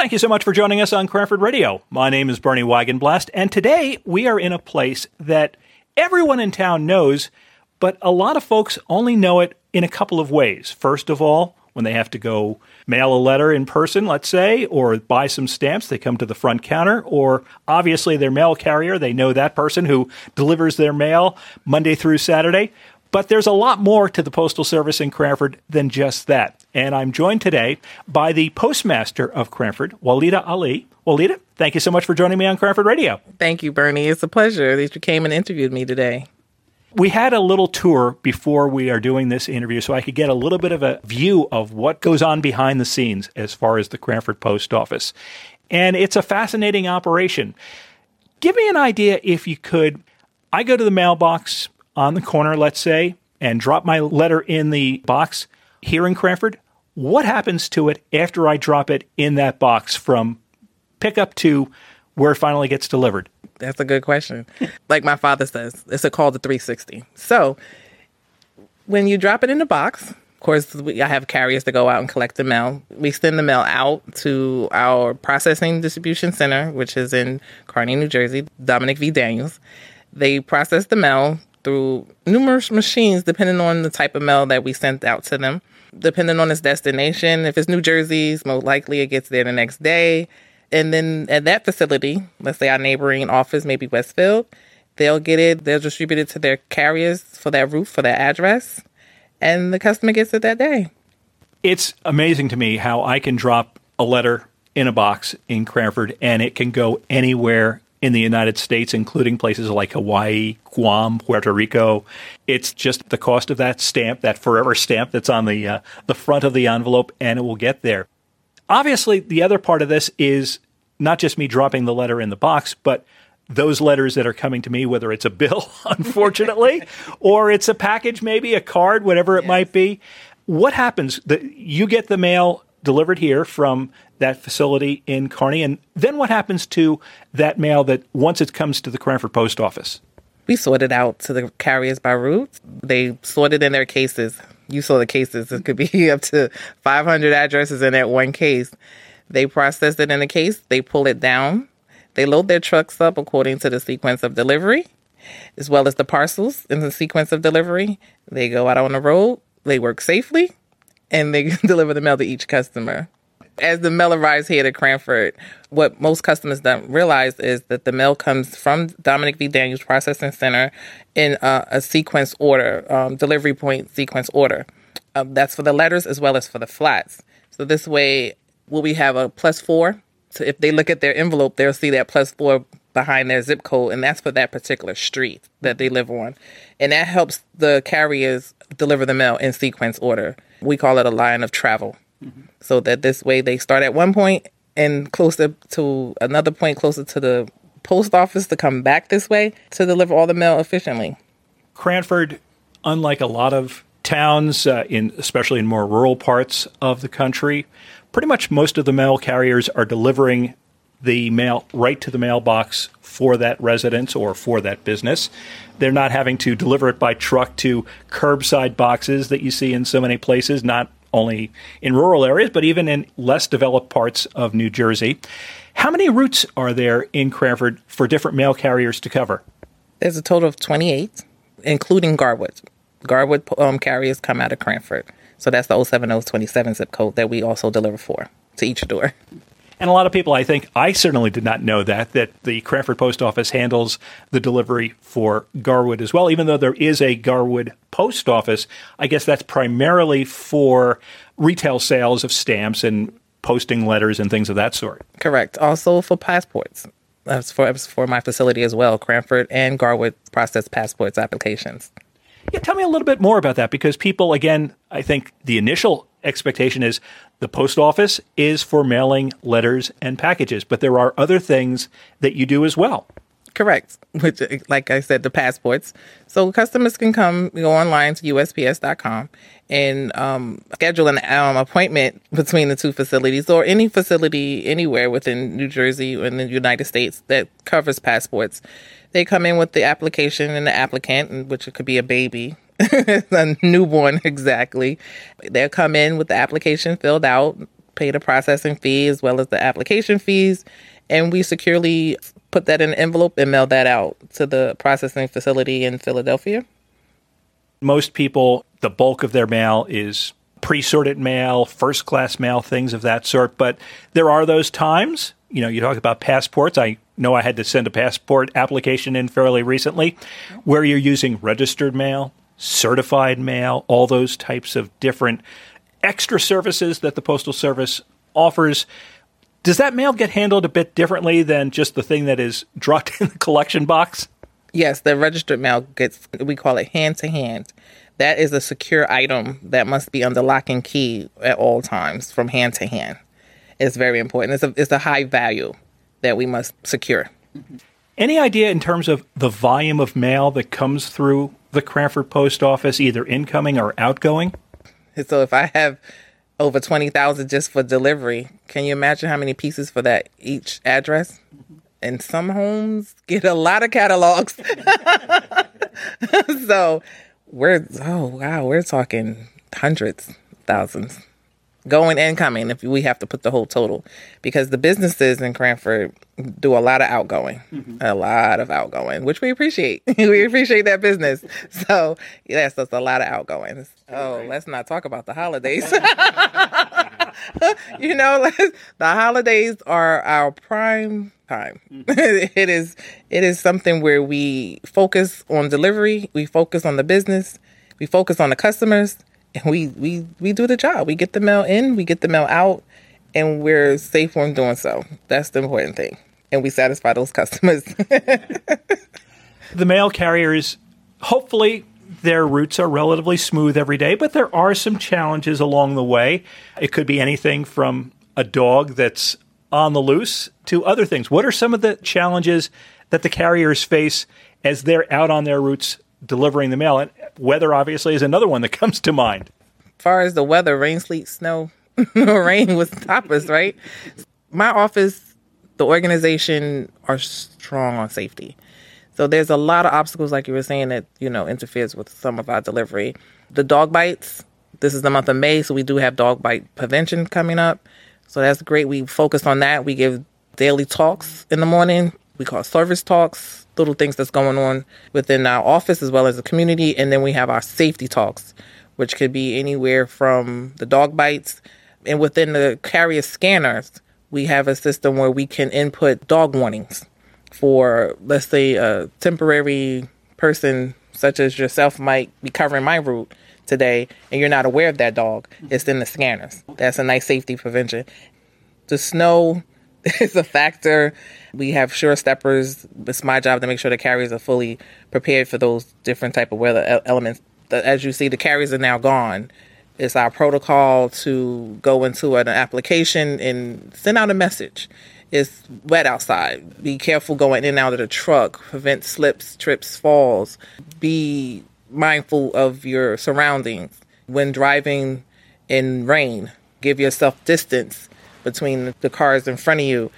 Thank you so much for joining us on Cranford Radio. My name is Bernie Wagenblast, and today we are in a place that everyone in town knows, but a lot of folks only know it in a couple of ways. First of all, when they have to go mail a letter in person, let's say, or buy some stamps, they come to the front counter, or obviously their mail carrier, they know that person who delivers their mail Monday through Saturday. But there's a lot more to the Postal Service in Cranford than just that. And I'm joined today by the postmaster of Cranford, Walida Ali. Walida, thank you so much for joining me on Cranford Radio. Thank you, Bernie. It's a pleasure that you came and interviewed me today. We had a little tour before we are doing this interview so I could get a little bit of a view of what goes on behind the scenes as far as the Cranford Post Office. And it's a fascinating operation. Give me an idea, if you could. I go to the mailbox on the corner, let's say, and drop my letter in the box here in Cranford, what happens to it after I drop it in that box from pickup to where it finally gets delivered? That's a good question. like my father says, it's a call to 360. So when you drop it in the box, of course, we, I have carriers to go out and collect the mail. We send the mail out to our processing distribution center, which is in Kearny, New Jersey, Dominick V. Daniels. They process the mail through numerous machines, depending on the type of mail that we sent out to them depending on its destination. If it's New Jersey's, most likely it gets there the next day. And then at that facility, let's say our neighboring office, maybe Westfield, they'll get it, they'll distribute it to their carriers for that route, for that address, and the customer gets it that day. It's amazing to me how I can drop a letter in a box in Cranford and it can go anywhere in the United States, including places like Hawaii, Guam, Puerto Rico. It's just the cost of that stamp, that forever stamp that's on the uh, the front of the envelope, and it will get there. Obviously, the other part of this is not just me dropping the letter in the box, but those letters that are coming to me, whether it's a bill, unfortunately, or it's a package, maybe a card, whatever it yes. might be. What happens? The, you get the mail delivered here from that facility in Kearny? And then what happens to that mail that once it comes to the Cranford Post Office? We sort it out to the carriers by route. They sort it in their cases. You saw the cases. It could be up to 500 addresses in that one case. They process it in a case. They pull it down. They load their trucks up according to the sequence of delivery, as well as the parcels in the sequence of delivery. They go out on the road. They work safely, and they deliver the mail to each customer as the mail arrives here to Cranford, what most customers don't realize is that the mail comes from Dominick V. Daniels Processing Center in uh, a sequence order, um, delivery point sequence order. Um, that's for the letters as well as for the flats. So this way, will we have a plus four? So if they look at their envelope, they'll see that plus four behind their zip code, and that's for that particular street that they live on. And that helps the carriers deliver the mail in sequence order. We call it a line of travel mm-hmm. so that this way they start at one point and closer to another point closer to the post office to come back this way to deliver all the mail efficiently. Cranford, unlike a lot of towns, uh, in especially in more rural parts of the country, pretty much most of the mail carriers are delivering the mail right to the mailbox for that residence or for that business. They're not having to deliver it by truck to curbside boxes that you see in so many places, not only in rural areas, but even in less developed parts of New Jersey. How many routes are there in Cranford for different mail carriers to cover? There's a total of 28, including Garwood. Garwood um, carriers come out of Cranford. So that's the 07027 zip code that we also deliver for to each door. And a lot of people, I think, I certainly did not know that, that the Cranford Post Office handles the delivery for Garwood as well. Even though there is a Garwood post office, I guess that's primarily for retail sales of stamps and posting letters and things of that sort. Correct. Also for passports. That's for, that's for my facility as well. Cranford and Garwood process passports applications. Yeah, tell me a little bit more about that because people, again, I think the initial expectation is the post office is for mailing letters and packages, but there are other things that you do as well. Correct. Which, like I said, the passports. So customers can come go online to USPS.com and um, schedule an um, appointment between the two facilities or any facility anywhere within New Jersey or in the United States that covers passports. They come in with the application and the applicant, which could be a baby a newborn exactly. They'll come in with the application filled out, pay the processing fee as well as the application fees, and we securely put that in an envelope and mail that out to the processing facility in Philadelphia. Most people, the bulk of their mail is pre sorted mail, first class mail, things of that sort. But there are those times, you know, you talk about passports. I know I had to send a passport application in fairly recently where you're using registered mail, certified mail, all those types of different extra services that the Postal Service offers. Does that mail get handled a bit differently than just the thing that is dropped in the collection box? Yes, the registered mail gets, we call it hand to hand. That is a secure item that must be under lock and key at all times from hand to hand. It's very important. It's a, it's a high value that we must secure. Any idea in terms of the volume of mail that comes through the Cranford Post Office, either incoming or outgoing? So if I have over 20,000 just for delivery, can you imagine how many pieces for that each address? And some homes get a lot of catalogs. so we're, oh wow, we're talking hundreds, thousands going and coming if we have to put the whole total. Because the businesses in Cranford do a lot of outgoing mm-hmm. a lot of outgoing which we appreciate. We appreciate that business. So yes that's a lot of outgoings. Oh let's not talk about the holidays. You know the holidays are our prime time. Mm-hmm. it is it is something where we focus on delivery we focus on the business we focus on the customers and we we we do the job. We get the mail in, we get the mail out, and we're safe when doing so. That's the important thing, and we satisfy those customers. the mail carriers, hopefully. Their routes are relatively smooth every day, but there are some challenges along the way. It could be anything from a dog that's on the loose to other things. What are some of the challenges that the carriers face as they're out on their routes delivering the mail. And weather, obviously, is another one that comes to mind. As far as the weather, rain, sleet, snow, rain was toppers, right? My office, the organization are strong on safety. So there's a lot of obstacles, like you were saying, that, you know, interferes with some of our delivery. The dog bites, this is the month of May, so we do have dog bite prevention coming up. So that's great. We focus on that. We give daily talks in the morning. We call service talks little things that's going on within our office as well as the community. And then we have our safety talks, which could be anywhere from the dog bites. And within the carrier scanners, we have a system where we can input dog warnings for, let's say, a temporary person such as yourself might be covering my route today and you're not aware of that dog. It's in the scanners. That's a nice safety prevention. The snow is a factor. We have sure steppers. It's my job to make sure the carriers are fully prepared for those different type of weather elements. As you see, the carriers are now gone. It's our protocol to go into an application and send out a message. It's wet outside. Be careful going in and out of the truck. Prevent slips, trips, falls. Be mindful of your surroundings. When driving in rain, give yourself distance between the cars in front of you.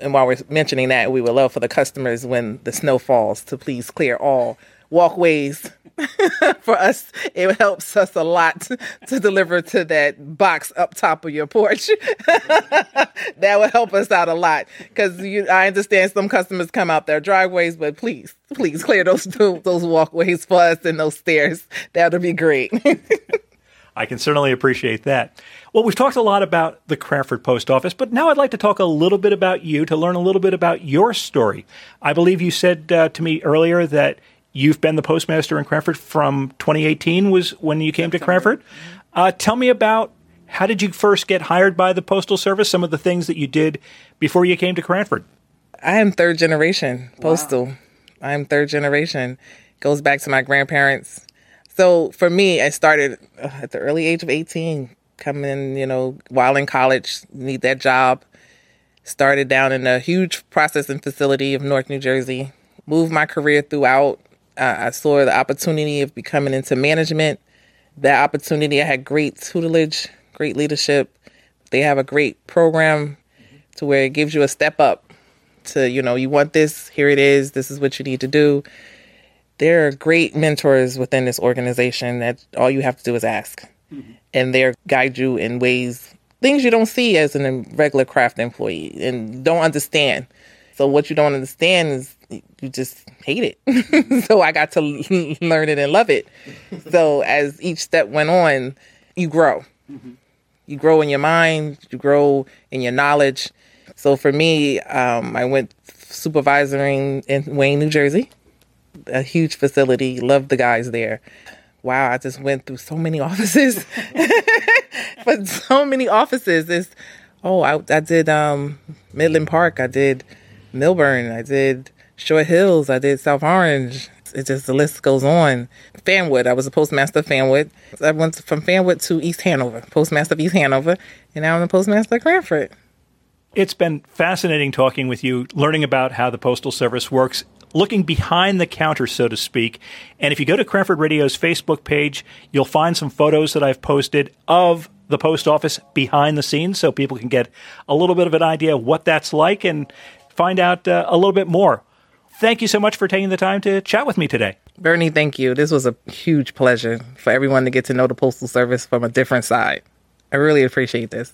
And while we're mentioning that, we would love for the customers when the snow falls to please clear all walkways. for us, it helps us a lot to deliver to that box up top of your porch. that would help us out a lot because I understand some customers come out their driveways, but please, please clear those those walkways for us and those stairs. That would be great. I can certainly appreciate that. Well, we've talked a lot about the Cranford Post Office, but now I'd like to talk a little bit about you to learn a little bit about your story. I believe you said uh, to me earlier that you've been the postmaster in Cranford from 2018 was when you came to Cranford. Uh, tell me about how did you first get hired by the Postal Service? Some of the things that you did before you came to Cranford. I am third generation postal. Wow. I am third generation. Goes back to my grandparents so for me, I started uh, at the early age of 18, coming, you know, while in college, need that job. Started down in a huge processing facility of North New Jersey. Moved my career throughout. Uh, I saw the opportunity of becoming into management. That opportunity, I had great tutelage, great leadership. They have a great program to where it gives you a step up to, you know, you want this, here it is, this is what you need to do there are great mentors within this organization that all you have to do is ask. Mm-hmm. And they'll guide you in ways things you don't see as a regular craft employee and don't understand. So what you don't understand is you just hate it. so I got to learn it and love it. So as each step went on, you grow. Mm-hmm. You grow in your mind, you grow in your knowledge. So for me, um, I went supervising in Wayne, New Jersey, a huge facility. Love the guys there. Wow, I just went through so many offices, but so many offices. Is oh, I, I did um, Midland Park. I did Millburn. I did Short Hills. I did South Orange. It just the list goes on. Fanwood. I was a postmaster of Fanwood. I went from Fanwood to East Hanover, postmaster of East Hanover, and now I'm the postmaster of Cranford. It's been fascinating talking with you, learning about how the Postal Service works, looking behind the counter, so to speak. And if you go to Cranford Radio's Facebook page, you'll find some photos that I've posted of the post office behind the scenes so people can get a little bit of an idea of what that's like and find out uh, a little bit more. Thank you so much for taking the time to chat with me today. Bernie, thank you. This was a huge pleasure for everyone to get to know the Postal Service from a different side. I really appreciate this.